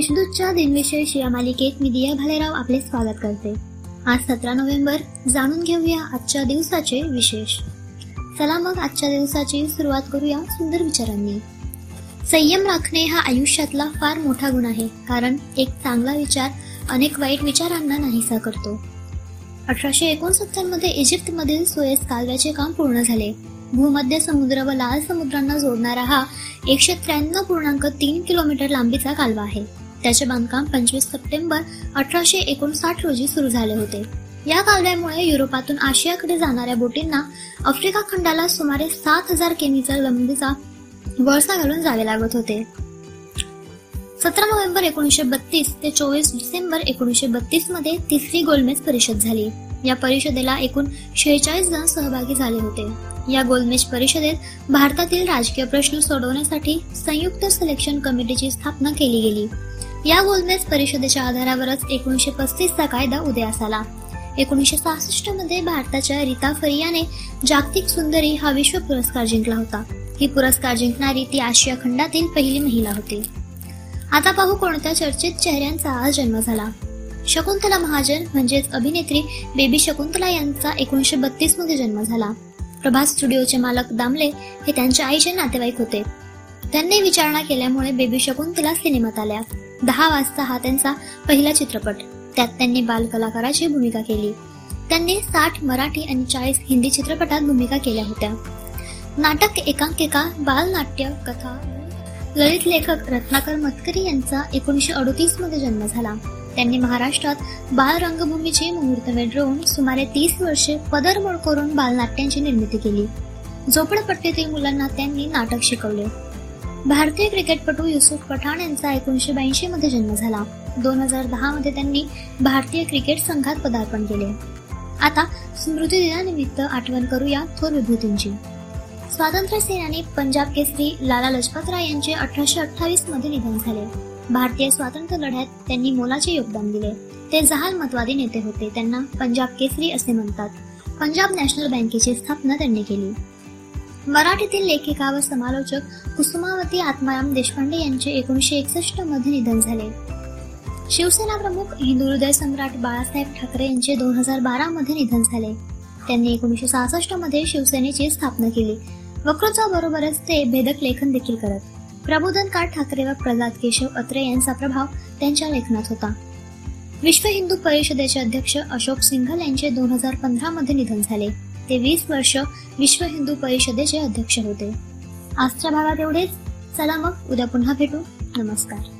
देशदूतच्या दिनविशेष या मालिकेत मी दिया भालेराव आपले स्वागत करते. आज सतरा नोव्हेंबर जाणून घेऊया आजच्या दिवसाचे विशेष. चला मग आजच्या दिवसाची सुरुवात करूया सुंदर विचारांनी. संयम राखणे हा आयुष्यातला फार मोठा गुण आहे कारण एक चांगला विचार अनेक वाईट विचारांना नाहीसा करतो. अठराशे एकोणसत्तरमध्ये इजिप्तमधील सोयस कालव्याचे काम पूर्ण झाले. भूमध्य समुद्र व लाल समुद्रांना जोडणारा हा एकशे त्र्याण्णव पूर्णांक तीन किलोमीटर लांबीचा कालवा आहे. त्याचे बांधकाम पंचवीस सप्टेंबर अठराशे एकोणसाठ रोजी सुरू झाले होते. या कालव्यामुळे युरोपातून आशियाकडे जाणाऱ्या बोटींना आफ्रिका खंडाला सुमारे सात हजार किमीचा लंबीचा वळसा घालून जावे लागत होते. सतरा नोव्हेंबर एकोणीसशे बत्तीस ते चोवीस डिसेंबर एकोणीसशे बत्तीसमध्ये तिसरी गोलमेज परिषद झाली. या परिषदेला एकूण शेहेचाळीस जण सहभागी झाले होते. या गोलमेज परिषदेत भारतातील राजकीय प्रश्न सोडवण्यासाठी संयुक्त सिलेक्शन कमिटीची स्थापना केली गेली. या गोलमेज परिषदेच्या आधारावरच एकोणीसशे पस्तीसचा कायदा उदयास आला एकोणीसशे सहासष्टमध्ये भारताच्या रीता फरियाने जागतिक सुंदरी हा विश्व पुरस्कार जिंकला होता. ही पुरस्कार जिंकणारी ती आशिया खंडातील पहिली महिला होती. आता पाहू कोणत्या चर्चित चेहऱ्यांचा आज जन्म झाला. शकुंतला महाजन म्हणजेच अभिनेत्री बेबी शकुंतला यांचा एकोणीसशे बत्तीसमध्ये जन्म झाला. प्रभास स्टुडिओचे मालक दामले हे त्यांच्या आईचे नातेवाईक होते. त्यांनी विचारणा केल्यामुळे बेबी शकुंतला सिनेमात आल्या. दहा वाजता हा त्यांचा पहिला चित्रपट. त्यात त्यांनी बालकलाकाराची भूमिका केली. त्यांनी साठ मराठी आणि चाळीस हिंदी चित्रपटात भूमिका केल्या होत्या. नाटक एकांकिका बालनाट्य कथा ललित लेखक रत्नाकर मतकरी यांचा एकोणीसशे अडोतीसमध्ये जन्म झाला. त्यांनी महाराष्ट्रात बाल रंगभूमीची मुहूर्तमेढ रोवून सुमारे तीस वर्षे पदरमोड करून बालनाट्यांची निर्मिती केली. झोपडपट्टीतील मुलांना त्यांनी नाटक शिकवले. भारतीय क्रिकेटपटू युसुफ पठाण यांचा एकोणीसशे ब्याऐंशी मध्ये जन्म झाला. दोन हजार दहा मध्ये त्यांनी भारतीय क्रिकेट संघात पदार्पण केले. आता स्मृती दिनानिमित्त आठवण करूया थोर विभूतींची. स्वातंत्र्य सेनानी पंजाब केसरी लाला लजपत राय यांचे अठराशे अठ्ठावीसमध्ये निधन झाले. भारतीय स्वातंत्र्य लढ्यात त्यांनी मोलाचे योगदान दिले. ते जहाल मतवादी नेते होते. त्यांना पंजाब केसरी असे म्हणतात. पंजाब नॅशनल बँकेची स्थापना त्यांनी केली. मराठीतील लेखिका व समालोचक कुसुमावती आत्माराम देशपांडे यांचे एकोणीसशे एकसष्टमध्ये निधन झाले. शिवसेना प्रमुख हिंदू हृदय सम्राट बाळासाहेब ठाकरे यांचे दोन हजार बारा मध्ये निधन झाले. त्यांनी एकोणीसशे सहासष्टमध्ये शिवसेनेची स्थापना केली. वक्रोचा बरोबरच ते भेदक लेखन देखील करत. प्रबोधनकार ठाकरे व प्रल्हाद केशव अत्रे यांचा प्रभाव त्यांच्या लेखनात होता. विश्व हिंदू परिषदेचे अध्यक्ष अशोक सिंघल यांचे दोन हजार पंधरा मध्ये निधन झाले. ते वीस वर्ष विश्व हिंदू परिषदेचे अध्यक्ष होते. आजच्या भागात एवढेच. चला मग उद्या पुन्हा भेटू. नमस्कार.